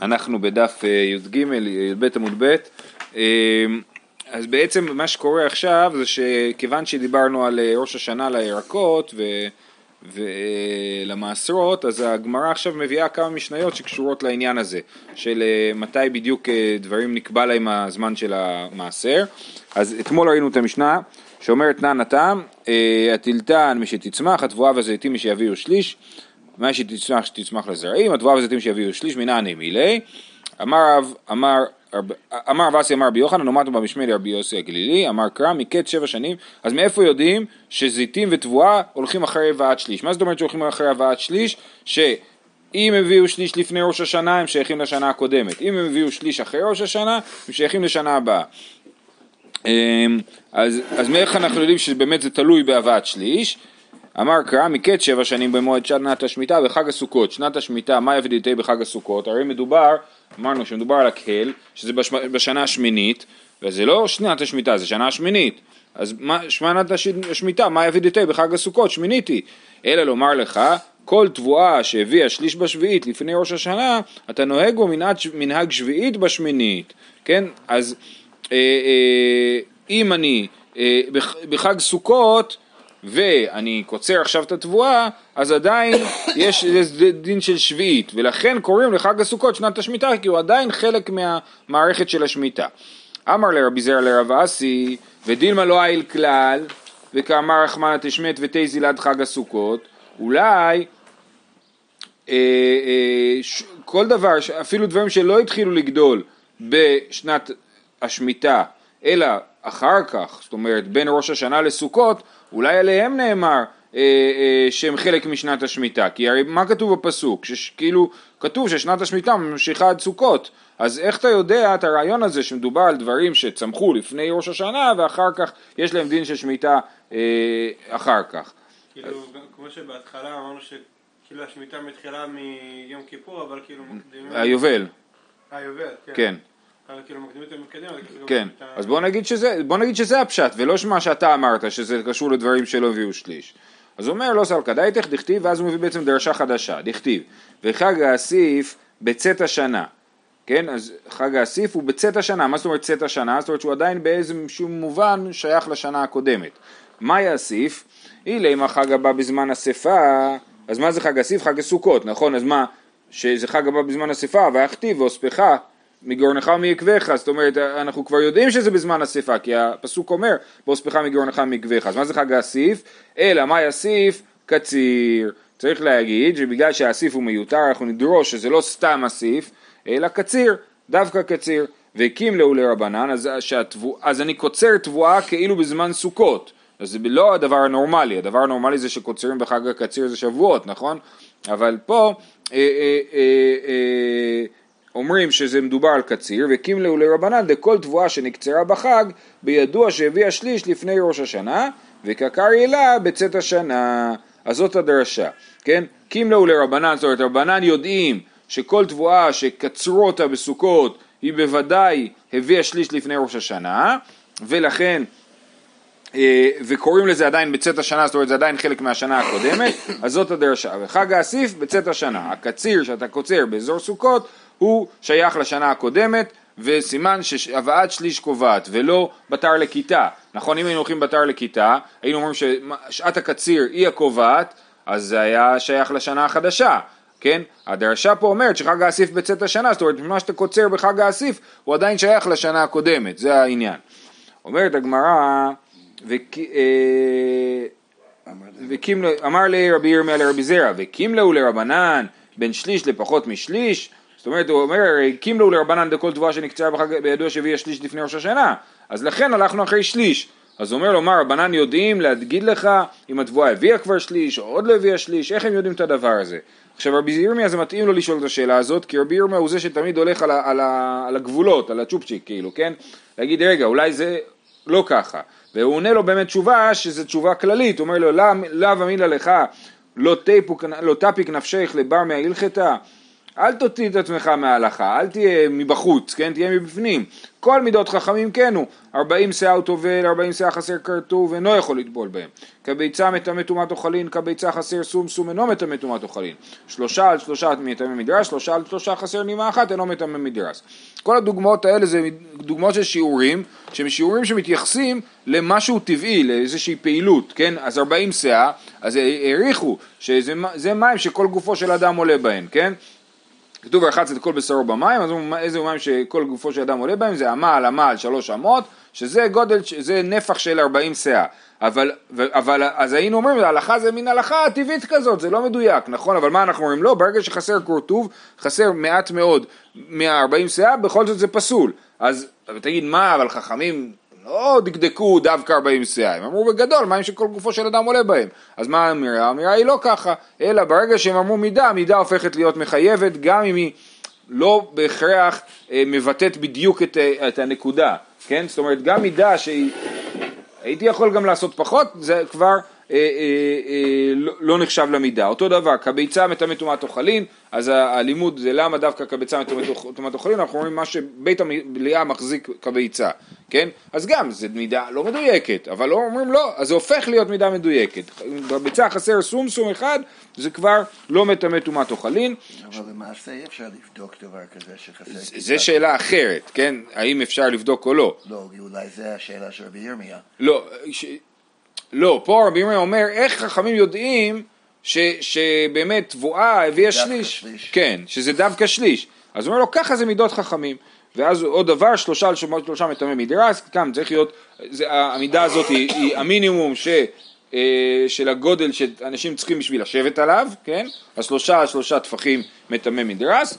אנחנו בדף אה, י"ג, י"ב עמוד ב', אה, אז בעצם מה שקורה עכשיו זה שכיוון שדיברנו על אה, ראש השנה לירקות. ולמעשרות, אז הגמרא עכשיו מביאה כמה משניות שקשורות לעניין הזה, של מתי בדיוק דברים נקבע להם הזמן של המעשר. אז אתמול ראינו את המשנה שאומרת הטעם, הטילטן משתצמח, התבואה והזיתים משיביאו שליש, מה שתצמח שתצמח לזרעים, התבואה והזיתים שיביאו שליש מנעני מילי. אמר רב, אמר אמר רב אסי אמר רבי יוחנן, אמרנו במשמי לרבי יוסי הגלילי, אמר קרא מקץ שבע שנים, אז מאיפה יודעים שזיתים ותבואה הולכים אחרי הבאת שליש? מה זאת אומרת שהולכים אחרי הבאת שליש? שאם הביאו שליש לפני ראש השנה הם שייכים לשנה הקודמת, אם הם הביאו שליש אחרי ראש השנה הם שייכים לשנה הבאה. אמ, אז, אז מאיך אנחנו יודעים שבאמת זה תלוי בהבאת שליש? אמר קרא מקץ שבע שנים במועד שנת השמיטה בחג הסוכות. שנת השמיטה, מה יבדיתי בחג הסוכות? הרי מדובר, אמרנו שמדובר על הקהל, שזה בשנה השמינית, וזה לא שנת השמיטה, זה שנה השמינית. אז שנת השמיטה, מה יבדיתי בחג הסוכות? שמיניתי. אלא לומר לך, כל תבואה שהביאה שליש בשביעית לפני ראש השנה, אתה נוהג בו מנהג, שביעית בשמינית. כן? אז אה, אה, אם אני אה, בחג סוכות, ואני קוצר עכשיו את התבואה, אז עדיין יש דין של שביעית, ולכן קוראים לחג הסוכות שנת השמיטה, כי הוא עדיין חלק מהמערכת של השמיטה. אמר לרבי זרע לרב אסי, ודילמה לא איל כלל, וכאמר רחמנא תשמת ותזיל עד חג הסוכות, אולי אה, אה, ש, כל דבר, אפילו דברים שלא התחילו לגדול בשנת השמיטה, אלא אחר כך, זאת אומרת בין ראש השנה לסוכות, אולי עליהם נאמר אה, אה, שהם חלק משנת השמיטה, כי הרי מה כתוב בפסוק? שכאילו כתוב ששנת השמיטה ממשיכה עד סוכות, אז איך אתה יודע את הרעיון הזה שמדובר על דברים שצמחו לפני ראש השנה ואחר כך יש להם דין של שמיטה אה, אחר כך? כאילו, כמו שבהתחלה אמרנו שכאילו השמיטה מתחילה מיום כיפור, אבל כאילו מקדימים... היובל. היובל, כן. כן. כאילו כן, אז בוא נגיד, שזה, בוא נגיד שזה הפשט, ולא מה שאתה אמרת, שזה קשור לדברים שלא הביאו שליש. אז הוא אומר לא סלקא דייתך דכתיב, ואז הוא מביא בעצם דרשה חדשה, דכתיב, וחג האסיף בצאת השנה, כן, אז חג האסיף הוא בצאת השנה, מה זאת אומרת צאת השנה? זאת אומרת שהוא עדיין באיזשהו מובן שייך לשנה הקודמת. מה יאסיף? אילי אם החג הבא בזמן אספה, אז מה זה חג האסיף? חג הסוכות, נכון? אז מה, שזה חג הבא בזמן אספה, ויכתיב ואוספך מגורנך ומעקבך, זאת אומרת אנחנו כבר יודעים שזה בזמן אספה כי הפסוק אומר באוספך מגורנך ומעקבך, אז מה זה חג האסיף? אלא מה יאסיף? קציר. צריך להגיד שבגלל שהאסיף הוא מיותר אנחנו נדרוש שזה לא סתם אסיף אלא קציר, דווקא קציר. והקים לאו לרבנן אז, שהתבוע, אז אני קוצר תבואה כאילו בזמן סוכות אז זה לא הדבר הנורמלי, הדבר הנורמלי זה שקוצרים בחג הקציר זה שבועות, נכון? אבל פה אה, אה, אה, אה, אומרים שזה מדובר על קציר, וקים להו לרבנן דכל תבואה שנקצרה בחג, בידוע שהביאה שליש לפני ראש השנה, וקקר ילה בצאת השנה. אז זאת הדרשה, כן? קים להו לרבנן, זאת אומרת רבנן יודעים שכל תבואה שקצרו אותה בסוכות היא בוודאי הביאה שליש לפני ראש השנה, ולכן אה, וקוראים לזה עדיין בצאת השנה, זאת אומרת זה עדיין חלק מהשנה הקודמת, אז זאת הדרשה. וחג האסיף בצאת השנה. הקציר שאתה קוצר באזור סוכות הוא שייך לשנה הקודמת וסימן שהבאת שליש קובעת ולא בתר לכיתה. נכון, אם היינו הולכים בתר לכיתה, היינו אומרים ששעת הקציר היא הקובעת, אז זה היה שייך לשנה החדשה. כן? הדרשה פה אומרת שחג האסיף בצאת השנה, זאת אומרת מה שאתה קוצר בחג האסיף הוא עדיין שייך לשנה הקודמת, זה העניין. אומרת הגמרא, אה, אמר לי רבי ירמיה לרבי זרע, וקים להו לרבנן בין שליש לפחות משליש, זאת אומרת, הוא אומר, הקים לו לרבנן דכל תבואה שנקצרה בידוע שהביאה שליש לפני ראש השנה, אז לכן הלכנו אחרי שליש. אז הוא אומר לו, מה רבנן יודעים להגיד לך אם התבואה הביאה כבר שליש או עוד לא הביאה שליש, איך הם יודעים את הדבר הזה? עכשיו רבי ירמיה זה מתאים לו לשאול את השאלה הזאת, כי רבי ירמיה הוא זה שתמיד הולך על, ה, על, ה, על הגבולות, על הצ'ופצ'יק כאילו, כן? להגיד רגע, אולי זה לא ככה. והוא עונה לו באמת תשובה שזו תשובה כללית, הוא אומר לו, לאו אמינא לך לא, לא תפיק נפשך לבר מההלכתה אל תוציא את עצמך מההלכה, אל תהיה מבחוץ, כן? תהיה מבפנים. כל מידות חכמים כן הוא, ארבעים שאה הוא טובל, ארבעים שאה חסר כרטוב, אינו יכול לטבול בהם. כביצה מטמא טומאת אוכלין, כביצה חסר סום, סום אינו מטמא טומאת אוכלין. שלושה על שלושה מטמא מדרס, שלושה על שלושה חסר נימה אחת, אינו מטמא מדרס. כל הדוגמאות האלה זה דוגמאות של שיעורים, שהם שיעורים שמתייחסים למשהו טבעי, לאיזושהי פעילות, כן? אז ארבעים שאה, אז העריכו שזה מים שכל גופו של אדם עולה בהם, כן? כתוב ורחץ את כל בשרו במים, אז איזה מים שכל גופו של אדם עולה בהם זה אמה על אמה על שלוש אמות, שזה גודל, זה נפח של ארבעים שאה. אבל, אבל אז היינו אומרים, הלכה זה מין הלכה טבעית כזאת, זה לא מדויק, נכון? אבל מה אנחנו אומרים? לא, ברגע שחסר כורטוב, חסר מעט מאוד מה-40 שאה, בכל זאת זה פסול. אז תגיד, מה, אבל חכמים לא דקדקו דווקא 40 שאה, הם אמרו בגדול, מים שכל גופו של אדם עולה בהם. אז מה האמירה? האמירה היא לא ככה, אלא ברגע שהם אמרו מידה, מידה הופכת להיות מחייבת, גם אם היא לא בהכרח אה, מבטאת בדיוק את, אה, את הנקודה, כן? זאת אומרת, גם מידה שהיא... הייתי יכול גם לעשות פחות, זה כבר לא, לא נחשב למידה. אותו דבר, כביצה מטמא טומאת אוכלין, אז הלימוד זה למה דווקא כביצה מטמא טומאת אוכלין, אנחנו אומרים מה שבית המליאה מחזיק כביצה, כן? אז גם, זו מידה לא מדויקת, אבל לא אומרים לא, אז זה הופך להיות מידה מדויקת. בביצה חסר סום סום אחד, זה כבר לא מטמא טומאת אוכלין. אבל למעשה אי אפשר לבדוק דבר כזה שחסר... זה שאלה אחרת, כן? האם אפשר לבדוק או לא. לא, אולי זה השאלה של רבי ירמיה. לא, לא, פה רבי ירמיה אומר איך חכמים יודעים ש, שבאמת תבואה הביאה שליש. שליש. כן, שזה דווקא שליש. אז הוא אומר לו ככה זה מידות חכמים. ואז עוד דבר, שלושה על שלושה מטמא מדרס, כאן צריך להיות, זה, המידה הזאת היא, היא המינימום ש, של הגודל שאנשים צריכים בשביל לשבת עליו, כן? אז שלושה על שלושה טפחים מטמא מדרס,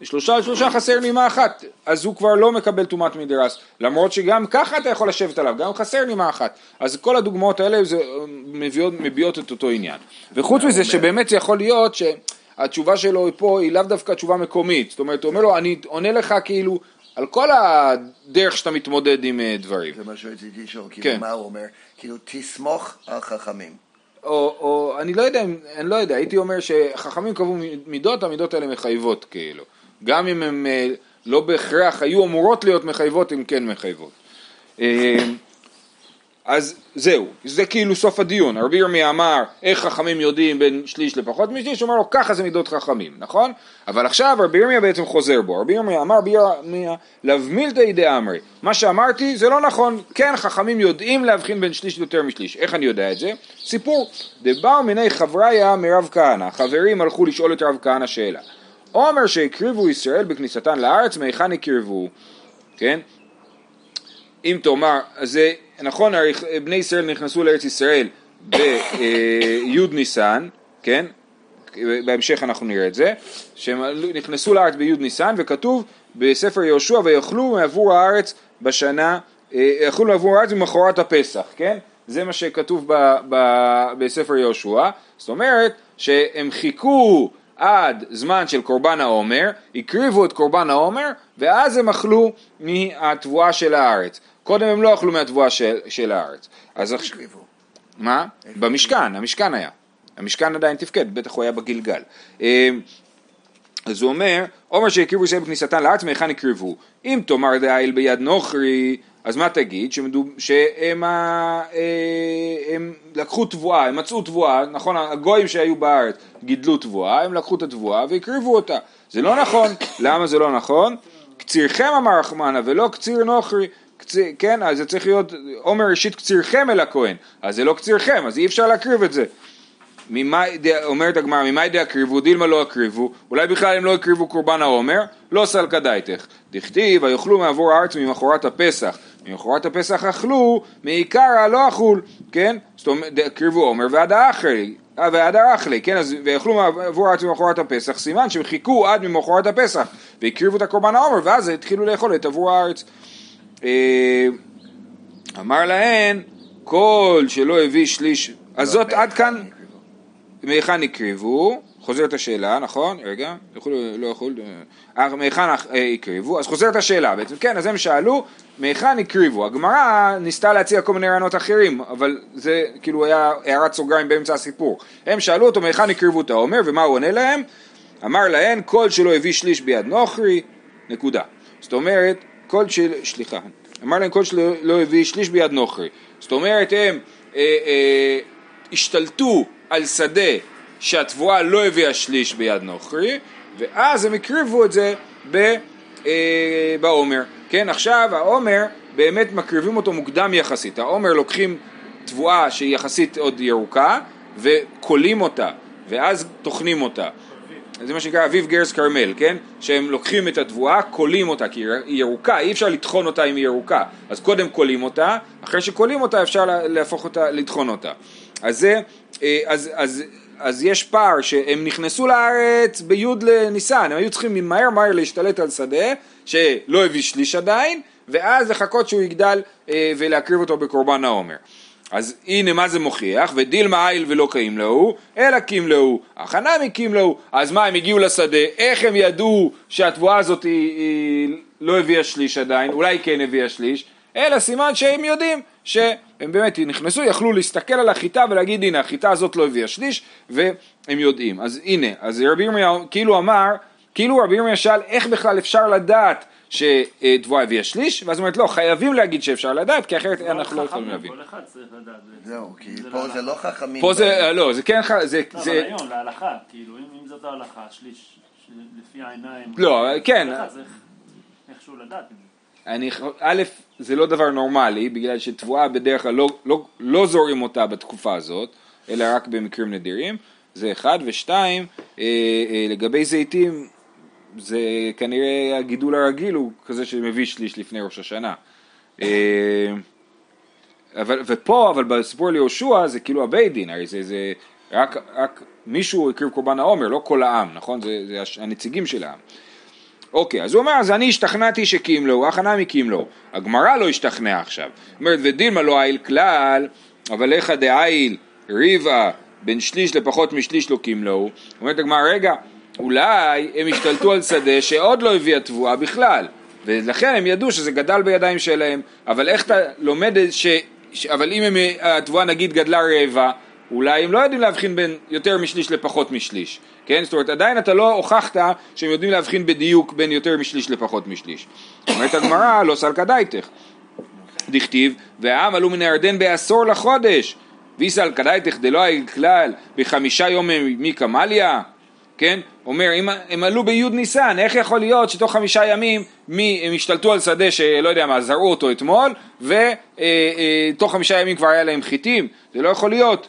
ושלושה על שלושה חסר נימה אחת, אז הוא כבר לא מקבל טומאת מדרס, למרות שגם ככה אתה יכול לשבת עליו, גם חסר נימה אחת. אז כל הדוגמאות האלה זה מביאות, מביאות את אותו עניין. וחוץ מזה שבאמת זה יכול להיות ש... התשובה שלו פה היא לאו דווקא תשובה מקומית, זאת אומרת הוא אומר לו אני עונה לך כאילו על כל הדרך שאתה מתמודד עם אה, דברים. זה מה שרציתי לשאול, כאילו כן. מה הוא אומר? כאילו תסמוך על חכמים. או, או אני לא יודע, אני לא יודע, הייתי אומר שחכמים קבעו מידות, המידות האלה מחייבות כאילו. גם אם הן אה, לא בהכרח היו אמורות להיות מחייבות, הן כן מחייבות. אה, אז זהו, זה כאילו סוף הדיון. רבי ירמיה אמר איך חכמים יודעים בין שליש לפחות משליש, הוא אומר לו ככה זה מידות חכמים, נכון? אבל עכשיו רבי ירמיה בעצם חוזר בו. רבי ירמיה אמר רבי ירמיה לבמילתא דאמרי. מה שאמרתי זה לא נכון, כן חכמים יודעים להבחין בין שליש ליותר משליש. איך אני יודע את זה? סיפור. דבאו מיני חבריה מרב כהנא. חברים הלכו לשאול את רב כהנא שאלה. עומר שהקריבו ישראל בכניסתן לארץ, מהיכן הקריבו? כן? אם תאמר, זה נכון, בני ישראל נכנסו לארץ ישראל בי' ניסן, כן? בהמשך אנחנו נראה את זה, שהם נכנסו לארץ בי' ניסן וכתוב בספר יהושע ויאכלו מעבור הארץ בשנה, אה, יאכלו מעבור הארץ במחרת הפסח, כן? זה מה שכתוב ב, ב, בספר יהושע, זאת אומרת שהם חיכו עד זמן של קורבן העומר, הקריבו את קורבן העומר ואז הם אכלו מהתבואה של הארץ. קודם הם לא אכלו מהתבואה של, של הארץ. אז עכשיו... מה? במשכן, המשכן היה. המשכן עדיין תפקד, בטח הוא היה בגלגל. אמ, אז הוא אומר, עומר שהקריבו ישראל בכניסתן לארץ, מהיכן הקריבו? אם תאמר דאיל ביד נוכרי, אז מה תגיד? שמדוב... שהם ה... אה, הם לקחו תבואה, הם מצאו תבואה, נכון, הגויים שהיו בארץ גידלו תבואה, הם לקחו את התבואה והקריבו אותה. זה לא נכון, למה זה לא נכון? קצירכם אמר רחמנה ולא קציר נוכרי, קציר, כן, אז זה צריך להיות עומר ראשית קצירכם אל הכהן, אז זה לא קצירכם, אז אי אפשר להקריב את זה. אומרת הגמרא, ממאי דאקריבו, דילמה לא הקריבו, אולי בכלל הם לא הקריבו קורבן העומר, לא סלקא דייתך. דכתיב, ויאכלו מעבור הארץ ממחרת הפסח. ממחרת הפסח אכלו, מעיקרא לא אכול, כן? זאת אומרת, הקריבו עומר ועד האחרי, אה, ועד האחלי, כן? אז ויאכלו מעבור הארץ ממחרת הפסח, סימן שהם חיכו עד ממחרת הפסח, והקריבו את הקורבן העומר, ואז התחילו לאכול את עבור הארץ. אה, אמר להן, כל שלא הביא שליש, אז זאת עד כאן, מהיכן הקריבו, חוזרת השאלה, נכון? רגע, יכול, לא יכול, אה, מהיכן הקריבו, אז חוזרת השאלה בעצם, כן, אז הם שאלו, מהיכן הקריבו? הגמרא ניסתה להציע כל מיני רעיונות אחרים, אבל זה כאילו היה הערת סוגריים באמצע הסיפור. הם שאלו אותו מהיכן הקריבו את העומר, ומה הוא עונה להם? אמר להן כל שלא הביא שליש ביד נוכרי, נקודה. זאת אומרת, כל של... סליחה. אמר להם כל שלא לא הביא שליש ביד נוכרי. זאת אומרת הם אה, אה, השתלטו על שדה שהתבואה לא הביאה שליש ביד נוכרי, ואז הם הקריבו את זה ב, אה, בעומר. כן, עכשיו העומר באמת מקריבים אותו מוקדם יחסית. העומר לוקחים תבואה שהיא יחסית עוד ירוקה וכולים אותה, ואז טוחנים אותה. זה מה שנקרא אביב גרס כרמל, כן? שהם לוקחים את התבואה, כולים אותה, כי היא ירוקה, אי אפשר לטחון אותה אם היא ירוקה. אז קודם כולים אותה, אחרי שכולים אותה אפשר להפוך אותה, לטחון אותה. אז זה, אה, אז, אז, אז יש פער שהם נכנסו לארץ בי' לניסן, הם היו צריכים מהר מהר להשתלט על שדה שלא הביא שליש עדיין, ואז לחכות שהוא יגדל אה, ולהקריב אותו בקורבן העומר. אז הנה מה זה מוכיח, ודילמה איל ולא קאים להו, אלא קים להו, הכנמי קים להו, אז מה הם הגיעו לשדה, איך הם ידעו שהתבואה הזאת היא, היא לא הביאה שליש עדיין, אולי כן הביאה שליש, אלא סימן שהם יודעים שהם באמת נכנסו, יכלו להסתכל על החיטה ולהגיד הנה החיטה הזאת לא הביאה שליש, והם יודעים. אז הנה, אז רבי ירמיה כאילו אמר, כאילו רבי ירמיה שאל איך בכלל אפשר לדעת שתבואה הביאה שליש, ואז אומרת לא, חייבים להגיד שאפשר לדעת, כי אחרת אנחנו לא יכולים להבין. כל אחד צריך לדעת. זהו, כי פה זה לא חכמים. פה זה, לא, זה כן, זה... לא, אבל היום, להלכה, כאילו, אם זאת ההלכה, שליש, לפי העיניים... לא, כן. איכשהו לדעת זה. אני, א', זה לא דבר נורמלי, בגלל שתבואה בדרך כלל לא, לא, לא זורים אותה בתקופה הזאת, אלא רק במקרים נדירים, זה אחד, ושתיים, אה, אה, לגבי זיתים, זה כנראה הגידול הרגיל הוא כזה שמביא שליש לפני ראש השנה. אה, אבל, ופה, אבל בסיפור על יהושע זה כאילו הבית דין, הרי זה, זה רק, רק מישהו הקריב קורבן העומר, לא כל העם, נכון? זה, זה הנציגים של העם. אוקיי, אז הוא אומר, אז אני השתכנעתי שקים לו, הכנה מקים לו. הגמרא לא השתכנעה עכשיו. אומרת, ודילמה לא איל כלל, אבל איך דאיל ריבה בין שליש לפחות משליש לא קים לו. אומרת הגמרא, רגע, אולי הם השתלטו על שדה שעוד לא הביאה תבואה בכלל, ולכן הם ידעו שזה גדל בידיים שלהם, אבל איך אתה לומד ש... אבל אם הם, התבואה נגיד גדלה רבע, אולי הם לא יודעים להבחין בין יותר משליש לפחות משליש, כן? זאת אומרת עדיין אתה לא הוכחת שהם יודעים להבחין בדיוק בין יותר משליש לפחות משליש. אומרת הגמרא לא סלקא דייתך, דכתיב והעם עלו מן הירדן בעשור לחודש ויסלקא דייתך דלא היה כלל בחמישה יום מקמליה כן? אומר, אם הם עלו בי' ניסן, איך יכול להיות שתוך חמישה ימים מי, הם השתלטו על שדה שלא יודע מה, זרעו אותו אתמול, ותוך אה, אה, חמישה ימים כבר היה להם חיטים? זה לא יכול להיות.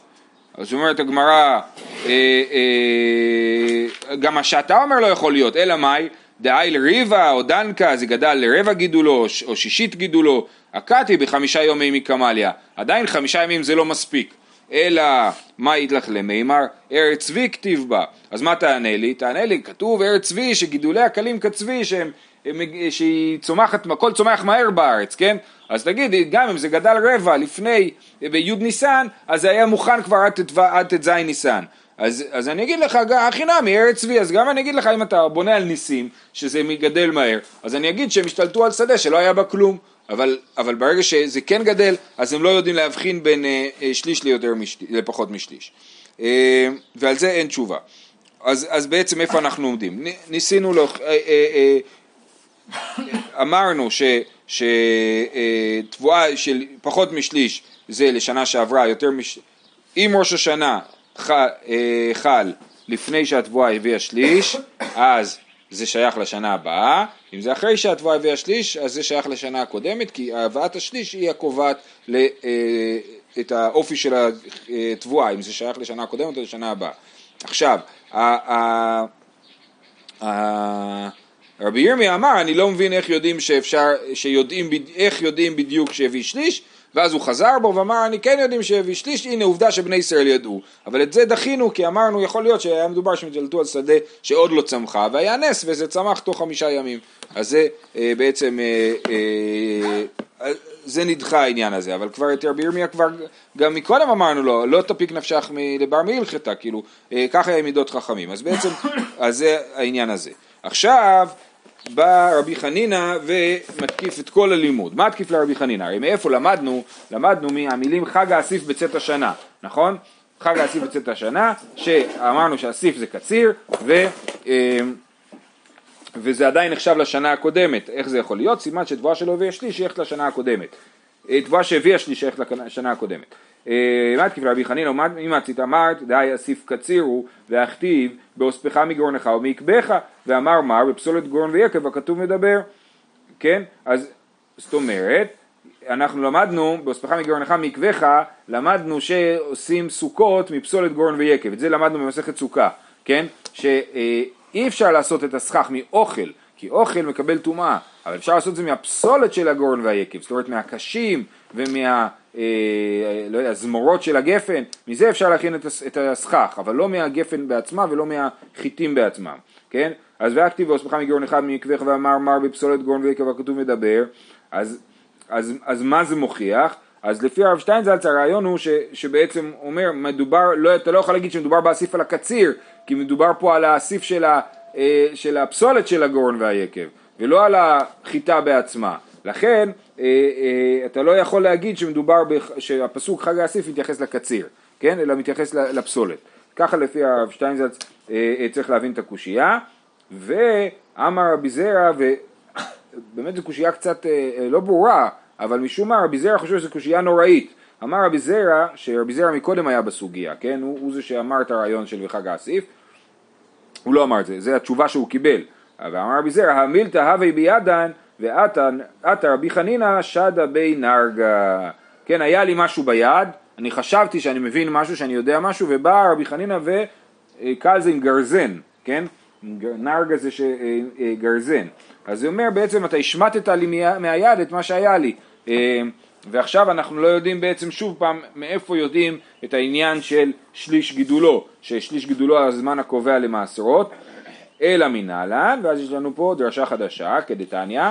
אז אומרת הגמרא, אה, אה, גם מה שאתה אומר לא יכול להיות, אלא מאי? דאי לריבה או דנקה, זה גדל לרבע גידולו או שישית גידולו, הקאתי בחמישה יומי מקמליה. עדיין חמישה ימים זה לא מספיק. אלא מה יתלך למימר? ארץ צבי כתיב בה. אז מה תענה לי? תענה לי, כתוב ארץ צבי שגידולי הקלים כצבי שהם, הם, שהיא צומחת, הכל צומח מהר בארץ, כן? אז תגיד, גם אם זה גדל רבע לפני, בי' ניסן, אז זה היה מוכן כבר עד ט"ז ניסן. אז, אז אני אגיד לך, הכי נמי, ארץ צבי, אז גם אני אגיד לך, אם אתה בונה על ניסים, שזה מגדל מהר, אז אני אגיד שהם השתלטו על שדה שלא היה בה כלום. אבל, אבל ברגע שזה כן גדל, אז הם לא יודעים להבחין בין אה, אה, שליש ליותר משליש, לפחות משליש. אה, ועל זה אין תשובה. אז, אז בעצם איפה אנחנו עומדים? ניסינו, לו, אה, אה, אה, אמרנו שתבואה אה, של פחות משליש זה לשנה שעברה, יותר מש... אם ראש השנה חל, אה, חל לפני שהתבואה הביאה שליש, אז זה שייך לשנה הבאה, אם זה אחרי שהתבואה הביאה שליש, אז זה שייך לשנה הקודמת, כי הבאת השליש היא הקובעת אה, את האופי של התבואה, אם זה שייך לשנה הקודמת או לשנה הבאה. עכשיו, רבי ירמיה אמר, אני לא מבין איך יודעים שאפשר, שיודעים, איך יודעים בדיוק שהביא שליש, ואז הוא חזר בו ואמר אני כן יודעים שהביא שליש, הנה עובדה שבני ישראל ידעו. אבל את זה דחינו כי אמרנו יכול להיות שהיה מדובר שהם התגלתו על שדה שעוד לא צמחה והיה נס וזה צמח תוך חמישה ימים. אז זה אה, בעצם, אה, אה, זה נדחה העניין הזה, אבל כבר את רבי ירמיה כבר, גם מקודם אמרנו לו, לא תפיק נפשך לבר מהלכתה, כאילו, אה, ככה הם מידות חכמים. אז בעצם, אז זה העניין הזה. עכשיו, בא רבי חנינא ומתקיף את כל הלימוד. מה תקיף לרבי חנינא? הרי מאיפה למדנו? למדנו מהמילים חג האסיף בצאת השנה, נכון? חג האסיף בצאת השנה, שאמרנו שהאסיף זה קציר, ו... אה, וזה עדיין נחשב לשנה הקודמת, איך זה יכול להיות? סימן שתבואה שלו הביאה שליש שייכת לשנה הקודמת. אה, תבואה שהביאה שליש שייכת לשנה הקודמת. אה, מה תקיף רבי חנין, אם את אמרת, די אסיף קציר הוא, והכתיב באוספך מגרונך ומעקבך, ואמר מר בפסולת גרון ויקב הכתוב מדבר, כן? אז זאת אומרת, אנחנו למדנו, באוספך מגרונך מעקבך, למדנו שעושים סוכות מפסולת גורן ויקב, את זה למדנו במסכת סוכה, כן? שאי אפשר לעשות את הסכך מאוכל, כי אוכל מקבל טומאה, אבל אפשר לעשות את זה מהפסולת של הגורן והיקב, זאת אומרת מהקשים ומה... אה, לא יודע, זמורות של הגפן, מזה אפשר להכין את הסכך, אבל לא מהגפן בעצמה ולא מהחיטים בעצמם, כן? אז והכתיב ואוספך מגורן אחד מקבך ואמר מר בפסולת גורן ויקב הכתוב מדבר, אז, אז, אז מה זה מוכיח? אז לפי הרב שטיינזלץ הרעיון הוא ש, שבעצם אומר מדובר, לא, אתה לא יכול להגיד שמדובר באסיף על הקציר, כי מדובר פה על האסיף של, ה, אה, של הפסולת של הגורן והיקב, ולא על החיטה בעצמה. לכן אתה לא יכול להגיד שמדובר, בח, שהפסוק חג האסיף מתייחס לקציר, כן? אלא מתייחס לפסולת. ככה לפי הרב שטיינזלץ אה, צריך להבין את הקושייה, ואמר רבי זרע, ובאמת זו קושייה קצת לא ברורה, אבל משום מה רבי זרע חושב שזו קושייה נוראית. אמר רבי זרע, שרבי זרע מקודם היה בסוגיה, כן? הוא, הוא זה שאמר את הרעיון של וחג האסיף, הוא לא אמר את זה, זו התשובה שהוא קיבל. ואמר רבי זרע, המילתא הווי בידן ועתה רבי חנינא שדה בי נרגה. כן, היה לי משהו ביד, אני חשבתי שאני מבין משהו, שאני יודע משהו, ובא רבי חנינא וקל זה עם גרזן, כן? נרגה זה. אה, אה, גרזן. אז הוא אומר בעצם אתה השמטת לי מהיד את מה שהיה לי. אה, ועכשיו אנחנו לא יודעים בעצם שוב פעם מאיפה יודעים את העניין של שליש גידולו, ששליש גידולו הזמן הקובע למעשרות. אלא מנהלן, ואז יש לנו פה דרשה חדשה, כדתניא,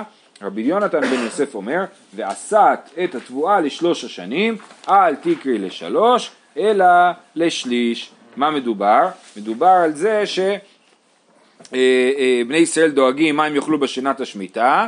רבי יונתן בן יוסף אומר, ועשת את התבואה לשלוש השנים, אל תקרי לשלוש, אלא לשליש. מה מדובר? מדובר על זה שבני אה, אה, ישראל דואגים מה הם יאכלו בשנת השמיטה,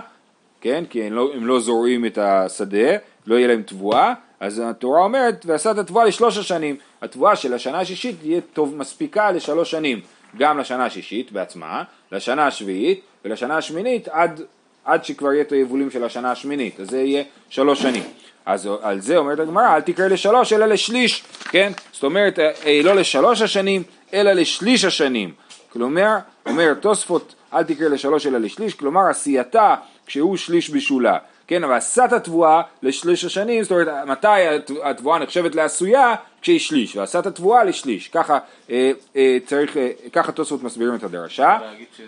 כן, כי הם לא, הם לא זורעים את השדה, לא יהיה להם תבואה, אז התורה אומרת, ועשת התבואה לשלוש השנים. התבואה של השנה השישית תהיה טוב מספיקה לשלוש שנים. גם לשנה השישית בעצמה, לשנה השביעית ולשנה השמינית עד, עד שכבר יהיה את היבולים של השנה השמינית, אז זה יהיה שלוש שנים. אז על זה אומרת הגמרא, אל תקרא לשלוש אלא לשליש, כן? זאת אומרת, אה, אה, לא לשלוש השנים, אלא לשליש השנים. כלומר, אומר תוספות, אל תקרא לשלוש אלא לשליש, כלומר עשייתה כשהוא שליש בשולה. כן, אבל עשת התבואה לשליש השנים, זאת אומרת, מתי התבואה נחשבת לעשויה? כשהיא שליש, ועשת התבואה לשליש. ככה אה, אה, צריך, אה, ככה תוספות מסבירים את הדרשה. להגיד שזה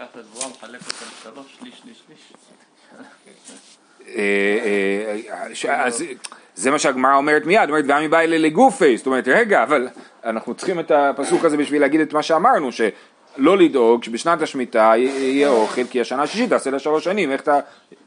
לוקח את התבואה, מחלק אותה לשלוש, שליש, שליש, שליש. אה, אה, אז זה מה שהגמרא אומרת מיד, אומרת ועמי אלה לגופי, זאת אומרת רגע אבל אנחנו צריכים את הפסוק הזה בשביל להגיד את מה שאמרנו, שלא לדאוג שבשנת השמיטה יהיה אוכל כי השנה השישית תעשה לה שלוש שנים, איך אתה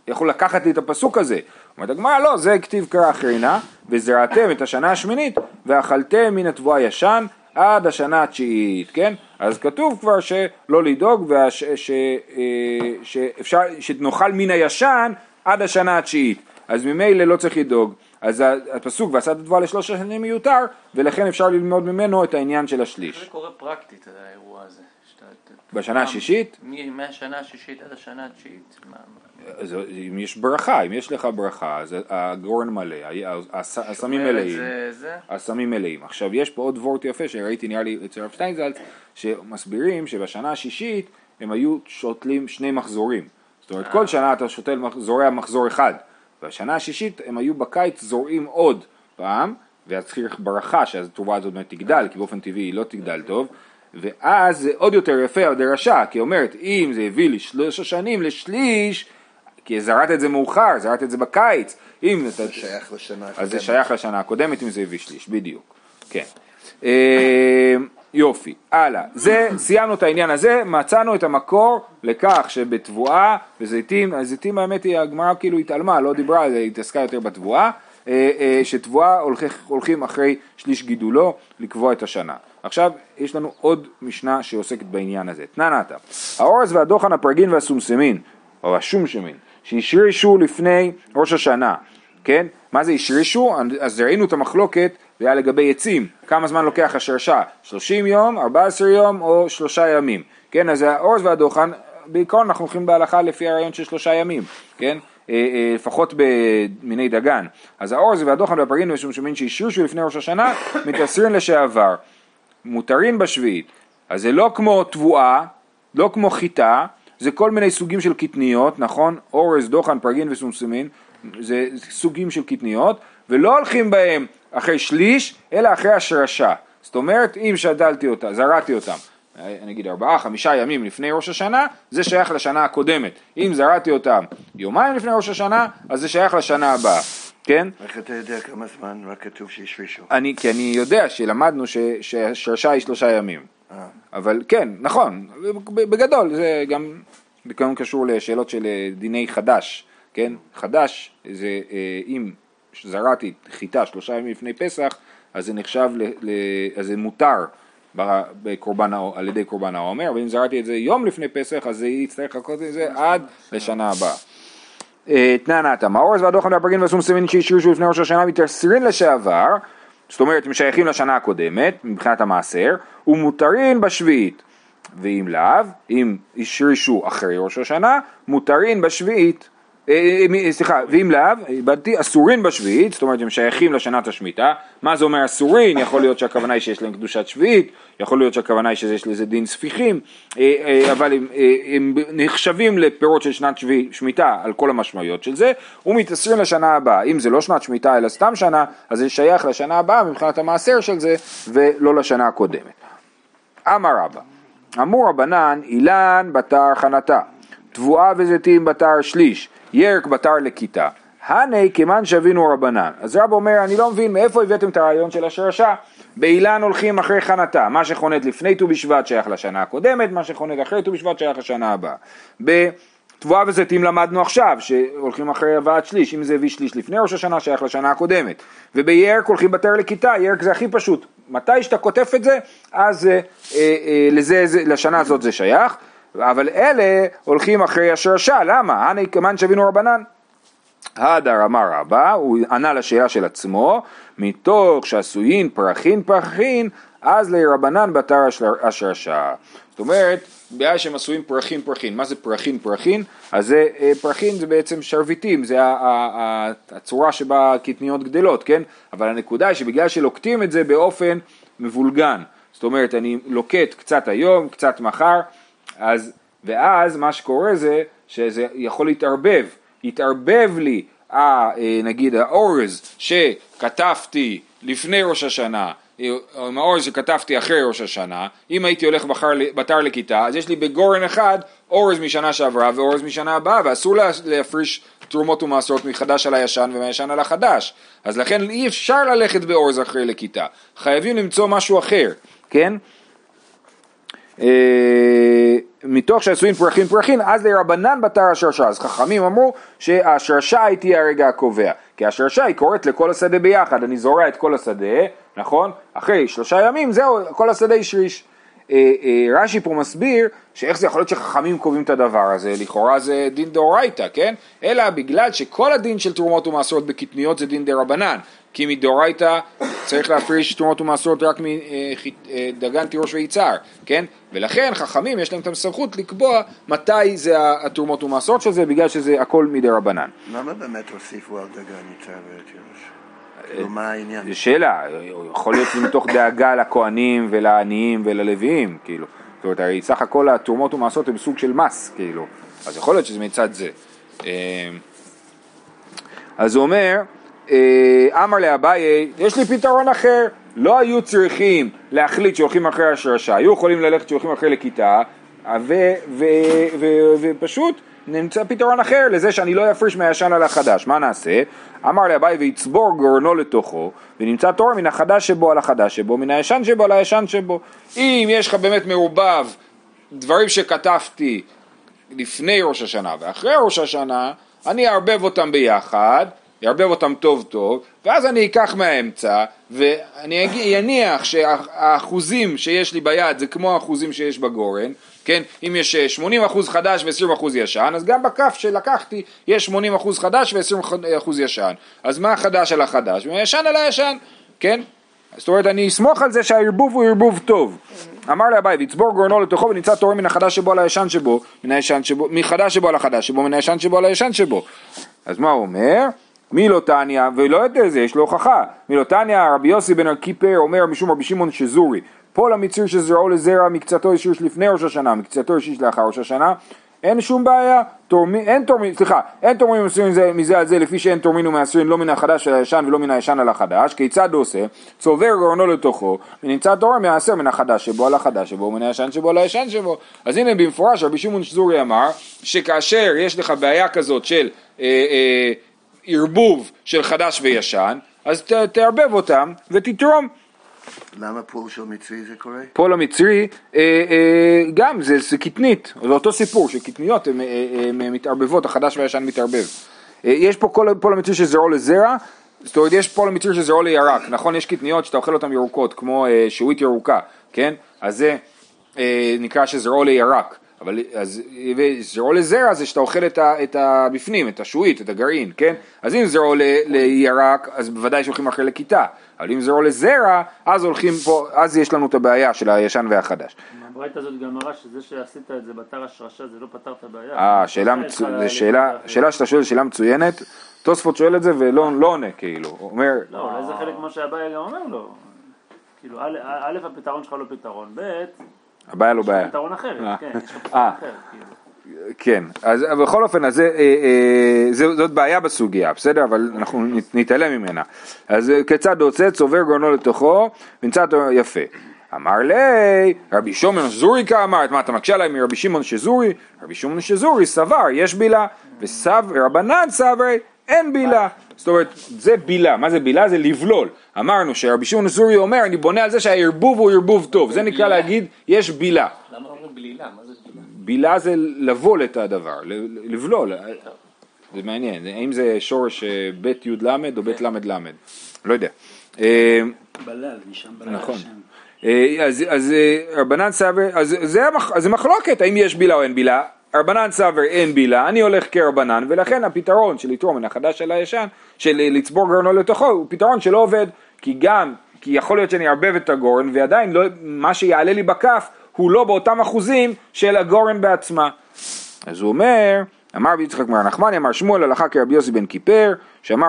יכול לקחת לי את הפסוק הזה? אומרת הגמרא לא, זה כתיב קרא אחרינה וזרעתם את השנה השמינית ואכלתם מן התבואה ישן עד השנה התשיעית, כן? אז כתוב כבר שלא לדאוג והש, ש, אה, שאפשר, שנאכל מן הישן עד השנה התשיעית, אז ממילא לא צריך לדאוג. אז הפסוק ועשת התבואה לשלוש שנים מיותר, ולכן אפשר ללמוד ממנו את העניין של השליש. זה קורה פרקטית, האירוע הזה. בשנה השישית? מהשנה השישית עד השנה התשיעית. אז אם יש ברכה, אם יש לך ברכה, אז הגורן מלא, הסמים מלאים, הסמים מלאים. עכשיו יש פה עוד וורט יפה שראיתי נראה לי אצל הרב שטיינזלץ, שמסבירים שבשנה השישית הם היו שותלים שני מחזורים. זאת אומרת כל שנה אתה שותל זורע מחזור אחד, בשנה השישית הם היו בקיץ זורעים עוד פעם, ואז צריך ברכה שהתרומה הזאת באמת תגדל, כי באופן טבעי היא לא תגדל טוב. ואז זה עוד יותר יפה הדרשה, כי אומרת אם זה הביא לי שלוש שנים לשליש, כי זרעת את זה מאוחר, זרעת את זה בקיץ, אם זה שייך לשנה הקודמת. אז זה שייך לשנה הקודמת אם זה הביא שליש, בדיוק, כן. אה, יופי, הלאה. זה, סיימנו את העניין הזה, מצאנו את המקור לכך שבתבואה וזיתים, הזיתים האמת היא, הגמרא כאילו התעלמה, לא דיברה התעסקה יותר בתבואה, אה, אה, שתבואה הולכים אחרי שליש גידולו לקבוע את השנה. עכשיו יש לנו עוד משנה שעוסקת בעניין הזה. תנא נתא, האורז והדוחן הפרגין והסומסמין, או השומשמין, שהשרישו לפני ראש השנה, כן? מה זה השרישו? אז ראינו את המחלוקת והיה לגבי עצים, כמה זמן לוקח השרשה, 30 יום, 14 יום או שלושה ימים, כן, אז האורז והדוחן, בעיקרון אנחנו הולכים בהלכה לפי הרעיון של שלושה ימים, כן, אה, אה, לפחות במיני דגן. אז האורז והדוחן והפרגין והשומשומין שהשרישו לפני ראש השנה, מתעשרין לשעבר, מותרין בשביעית. אז זה לא כמו תבואה, לא כמו חיטה, זה כל מיני סוגים של קטניות, נכון? אורז, דוחן, פרגין וסומסומין, זה סוגים של קטניות, ולא הולכים בהם אחרי שליש, אלא אחרי השרשה. זאת אומרת, אם שדלתי אותה, זרעתי אותם, נגיד ארבעה, חמישה ימים לפני ראש השנה, זה שייך לשנה הקודמת. אם זרעתי אותם יומיים לפני ראש השנה, אז זה שייך לשנה הבאה, כן? איך אתה יודע כמה זמן רק כתוב שהשרישו? אני, כי אני יודע שלמדנו שהשרשה היא שלושה ימים. אה. אבל כן, נכון, בגדול, זה גם, גם קשור לשאלות של דיני חדש, כן? חדש זה אה, אם זרעתי חיטה שלושה ימים לפני פסח, אז זה נחשב, ל, ל, אז זה מותר בקורבן, על ידי קורבן העומר, ואם זרעתי את זה יום לפני פסח, אז זה יצטרך לחכות את זה עד לשנה הבאה. אה, תנענת, המאורז והדוחן והפרגין והסומסמין שהשרישו לפני ראש השנה מתעשרין לשעבר, זאת אומרת הם שייכים לשנה הקודמת מבחינת המעשר, ומותרין בשביעית, ואם לאו, אם השרישו אחרי ראש השנה, מותרין בשביעית, סליחה, ואם לאו, איבדתי, אסורין בשביעית, זאת אומרת הם שייכים לשנת השמיטה, מה זה אומר אסורין? יכול להיות שהכוונה היא שיש להם קדושת שביעית, יכול להיות שהכוונה היא שיש לזה דין ספיחים, אה, אה, אבל הם, אה, הם נחשבים לפירות של שנת שבי- שמיטה על כל המשמעויות של זה, ומתעשרים לשנה הבאה, אם זה לא שנת שמיטה אלא סתם שנה, אז זה שייך לשנה הבאה מבחינת המעשר של זה, ולא לשנה הקודמת. אמר רבא, אמור רבנן אילן בתר חנתה, תבואה וזיתים בתר שליש, ירק בתר לכיתה, הני כמן שווינו רבנן. אז רבא אומר, אני לא מבין מאיפה הבאתם את הרעיון של השרשה. באילן הולכים אחרי חנתה, מה שחונד לפני ט"ו בשבט שייך לשנה הקודמת, מה שחונד אחרי ט"ו בשבט שייך לשנה הבאה. בתבואה וזיתים למדנו עכשיו, שהולכים אחרי הבאת שליש, אם זה הביא שליש לפני ראש השנה שייך לשנה הקודמת. ובירק הולכים בתר לכיתה, ירק זה הכי פשוט. מתי שאתה קוטף את זה, אז אה, אה, לזה, זה, לשנה הזאת זה שייך. אבל אלה הולכים אחרי השרשה, למה? הנה כמן שווינו רבנן. הדר אמר רבא, הוא ענה לשאלה של עצמו, מתוך שעשויין פרחין פרחין, אז לרבנן בתר השרשה. זאת אומרת, בגלל שהם עשויים פרחין פרחין, מה זה פרחין פרחין? אז זה, אה, פרחין זה בעצם שרביטים, זה הצורה שבה הקטניות גדלות, כן? אבל הנקודה היא שבגלל שלוקטים את זה באופן מבולגן, זאת אומרת, אני לוקט קצת היום, קצת מחר, אז, ואז מה שקורה זה שזה יכול להתערבב, יתערבב לי, ה, אה, נגיד האורז שכתבתי לפני ראש השנה, אה, עם האורז שכתבתי אחרי ראש השנה, אם הייתי הולך בחר, בתר לכיתה, אז יש לי בגורן אחד אורז משנה שעברה ואורז משנה הבאה, ואסור לה- להפריש תרומות ומעשרות מחדש על הישן ומהישן על החדש. אז לכן אי אפשר ללכת באורז אחרי לכיתה, חייבים למצוא משהו אחר, כן? אה, מתוך שעשויים פרחין פרחין, אז לרבנן בתר השרשה. אז חכמים אמרו שהשרשה היא תהיה הרגע הקובע. כי השרשה היא קורית לכל השדה ביחד, אני זורע את כל השדה, נכון? אחרי שלושה ימים זהו, כל השדה השריש. אה, אה, רש"י פה מסביר שאיך זה יכול להיות שחכמים קובעים את הדבר הזה, לכאורה זה דין דאורייתא, כן? אלא בגלל שכל הדין של תרומות ומעשרות בקטניות זה דין דרבנן, כי מדאורייתא צריך להפריש תרומות ומעשרות רק מדגן תירוש ויצהר, כן? ולכן חכמים יש להם את הסמכות לקבוע מתי זה התרומות ומעשרות של זה, בגלל שזה הכל מדרבנן. למה באמת הוסיפו על דגן יצהר ותירוש? כאילו, מה העניין? זו שאלה, יכול להיות מתוך דאגה לכהנים ולעניים וללוויים, כאילו. זאת אומרת, הרי סך הכל התרומות ומעשרות הם סוג של מס, כאילו. אז יכול להיות שזה מצד זה. אה, אז הוא אומר, אה, אמר לאביי, יש לי פתרון אחר, לא היו צריכים להחליט שהולכים אחרי השרשה, היו יכולים ללכת שהולכים אחרי לכיתה, ופשוט נמצא פתרון אחר לזה שאני לא אפריש מהישן על החדש, מה נעשה? אמר לאביי ויצבור גורנו לתוכו, ונמצא תור מן החדש שבו על החדש שבו, מן הישן שבו על הישן שבו. אם יש לך באמת מעורבב דברים שכתבתי לפני ראש השנה ואחרי ראש השנה, אני אערבב אותם ביחד, אערבב אותם טוב טוב, ואז אני אקח מהאמצע, ואני אניח שהאחוזים שיש לי ביד זה כמו האחוזים שיש בגורן, כן? אם יש אה, 80% חדש ו-20% ישן, אז גם בכף שלקחתי יש 80% חדש ו-20% ישן. אז מה החדש על החדש? מהישן על הישן, כן? זאת אומרת, אני אסמוך על זה שהערבוב הוא ערבוב טוב. אמר לאביי, ויצבור גורנו לתוכו ונמצא תורם מן החדש שבו על הישן שבו, מן הישן שבו, מחדש שבו על החדש שבו, מן הישן שבו על הישן שבו. אז מה הוא אומר? מי לא תניא, ולא יודע זה, יש לו הוכחה. מי לא תניא, רבי יוסי בן ארקיפר אומר משום רבי שמעון שזורי. פול המציר שזרעו לזרע מקצתו ישיר לפני ראש השנה, מקצתו ישיר לאחר ראש השנה, אין שום בעיה, תורמי, אין תורמים, סליחה, אין תורמים ומסורים זה, מזה על זה לפי שאין תורמים ומאסרים לא מן החדש של הישן ולא מן הישן על החדש, כיצד עושה? צובר גורנו לתוכו, ונמצא תורם מהעשר מן החדש שבו על החדש שבו ומן הישן שבו על הישן שבו. אז הנה במפורש רבי שמעון שזורי אמר, שכאשר יש לך בעיה כזאת של אה, אה, ערבוב של חדש וישן, אז ת, תערבב אותם ותתרום. למה פול של מצרי זה קורה? פול המצרי, אה, אה, גם זה, זה קטנית, זה אותו סיפור, שקטניות הן אה, מתערבבות, החדש והישן מתערבב. אה, יש פה כל, פול המצרי שזרעו לזרע, זאת אומרת יש פול המצרי שזרעו לירק, נכון? יש קטניות שאתה אוכל אותן ירוקות, כמו אה, שעועית ירוקה, כן? אז זה אה, נקרא שזרעו לירק. אבל אז זרעו לזרע זה שאתה אוכל את, ה, את הבפנים, את השעועית, את הגרעין, כן? אז אם זרעו לירק, אז בוודאי שהולכים אחרי לקיטה, אבל אם זרעו לזרע, אז הולכים פה, אז יש לנו את הבעיה של הישן והחדש. הברייתא הזאת גם מראה שזה שעשית את זה בתר השרשה זה לא פתר את הבעיה. אה, שאלה, מצו... שאלה, שאלה שאתה שואל, שאלה מצוינת, תוספות שואל את זה ולא לא עונה כאילו, הוא אומר... לא, אולי זה חלק כמו שהבעיה גם אומר לו. כאילו, א', הפתרון שלך לא פתרון, ב', הבעיה לא בעיה. יש פתרון אחר, אה. כן, יש פתרון אה. אחר. כאילו. כן, אז בכל אופן, אז זה, אה, זה, זאת בעיה בסוגיה, בסדר? אבל אנחנו נתעלם ממנה. אז כיצד עושה, צובר גרונו לתוכו, ונמצא אותו יפה. אמר לי, רבי שמעון שזורי כאמרת, מה אתה מקשה עליי מרבי שמעון שזורי? רבי שמעון שזורי סבר, יש בילה, ורבנן סברי, אין בילה. זאת אומרת, זה בילה, מה זה בילה? זה לבלול. אמרנו שרבי שמעון שזורי אומר, אני בונה על זה שהערבוב הוא ערבוב טוב, זה נקרא להגיד, יש בילה. למה אומרים בלילה? מה זה בלילה? בילה זה לבול את הדבר, לבלול, זה מעניין, האם זה שורש אה, ב' י' ל' או ב' ל' ל', לא יודע. אה, בלל, משם בלל. נכון. השם. אה, אז, רבנן סבר, אז זה מחלוקת, האם יש בילה או אין בילה, רבנן סבר אין בילה, אני הולך כרבנן, ולכן הפתרון של לתרום מן החדש של הישן, של לצבור גרנו לתוכו, הוא פתרון שלא עובד, כי גם, כי יכול להיות שאני אערבב את הגורן, ועדיין לא, מה שיעלה לי בכף, הוא לא באותם אחוזים של הגורן בעצמה. אז הוא אומר, אמר רבי יצחק מר נחמני, אמר שמואל הלכה כרבי יוסי בן קיפר, שאמר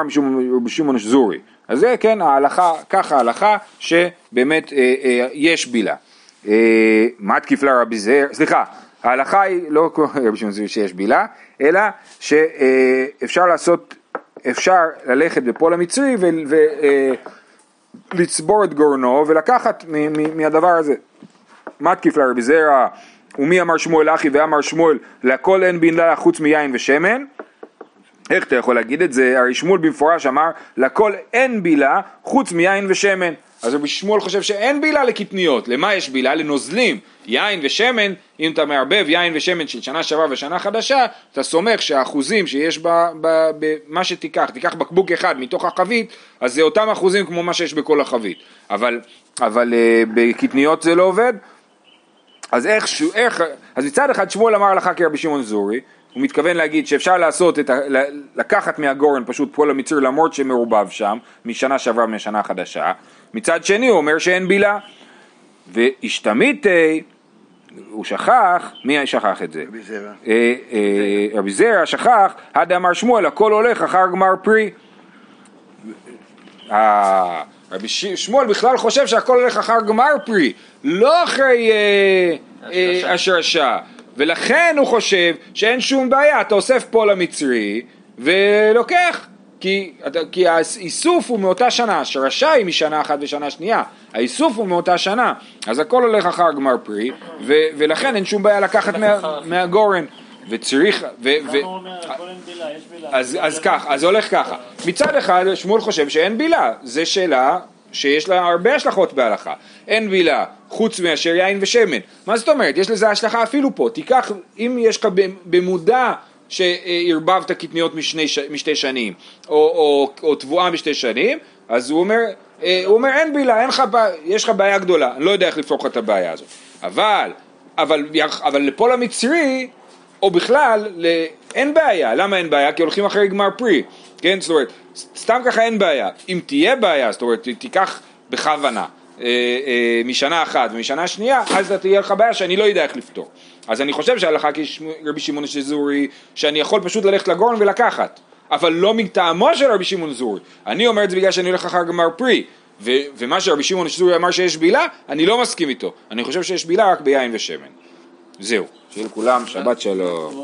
רבי שמעון שזורי. אז זה כן ההלכה, ככה ההלכה שבאמת אה, אה, יש בילה. אה, מה תקיף לה רבי סליחה, ההלכה היא לא שזורי שיש בילה, אלא שאפשר לעשות, אפשר ללכת בפועל המצרי ולצבור את גורנו ולקחת מהדבר הזה. מה תקיף לה רבי זרע ומי אמר שמואל אחי ואמר שמואל לכל אין בילה חוץ מיין ושמן איך אתה יכול להגיד את זה? הרי שמואל במפורש אמר לכל אין בילה חוץ מיין ושמן אז רבי שמואל חושב שאין בילה לקטניות, למה יש בילה? לנוזלים, יין ושמן, אם אתה מערבב יין ושמן של שנה שעברה ושנה חדשה, אתה סומך שהאחוזים שיש במה שתיקח, תיקח בקבוק אחד מתוך החבית, אז זה אותם אחוזים כמו מה שיש בכל החבית, אבל, אבל אה, בקטניות זה לא עובד, אז איך, איך, אז מצד אחד שמואל אמר הלכה כרבי שמעון זורי, הוא מתכוון להגיד שאפשר לעשות את ה... לקחת מהגורן פשוט פועל המציר למרות שמעורבב שם, משנה שעברה ומשנה חדשה, מצד שני הוא אומר שאין בילה. והשתמיתי, הוא שכח, מי שכח את זה? רבי זרע. אה, אה, רבי זרע שכח, עד אמר שמואל הכל הולך אחר גמר פרי. אה, רבי שמואל בכלל חושב שהכל הולך אחר גמר פרי, לא אחרי השרשה, ולכן הוא חושב שאין שום בעיה, אתה אוסף פועל המצרי ולוקח, כי, כי האיסוף הוא מאותה שנה, השרשה היא משנה אחת ושנה שנייה, האיסוף הוא מאותה שנה, אז הכל הולך אחר גמר פרי, ו, ולכן אין שום בעיה לקחת מה, מהגורן, וצריך, ו, ו, בילה. אז, אז כך, אז הולך ככה. מצד אחד שמואל חושב שאין בילה, זו שאלה שיש לה הרבה השלכות בהלכה. אין בילה חוץ מאשר יין ושמן. מה זאת אומרת? יש לזה השלכה אפילו פה. תיקח, אם יש לך במודע שערבבת קטניות משני, משתי שנים, או, או, או תבואה משתי שנים, אז הוא אומר, אה, הוא אומר אין בילה, אין לך, יש לך בעיה גדולה, אני לא יודע איך לפתור לך את הבעיה הזאת. אבל, אבל, אבל לפועל המצרי, או בכלל, ל... אין בעיה, למה אין בעיה? כי הולכים אחרי גמר פרי, כן? זאת אומרת, סתם ככה אין בעיה. אם תהיה בעיה, זאת אומרת, תיקח בכוונה, אה, אה, משנה אחת ומשנה שנייה, אז תהיה לך בעיה שאני לא יודע איך לפתור. אז אני חושב שההלכה כרבי שמעון שזורי, שאני יכול פשוט ללכת לגורן ולקחת, אבל לא מטעמו של רבי שמעון זורי. אני אומר את זה בגלל שאני הולך אחר גמר פרי, ו- ומה שרבי שמעון שזורי אמר שיש בילה, אני לא מסכים איתו. אני חושב שיש בילה רק ביין ושמן. זהו, שיהיה לכולם שבת שלום.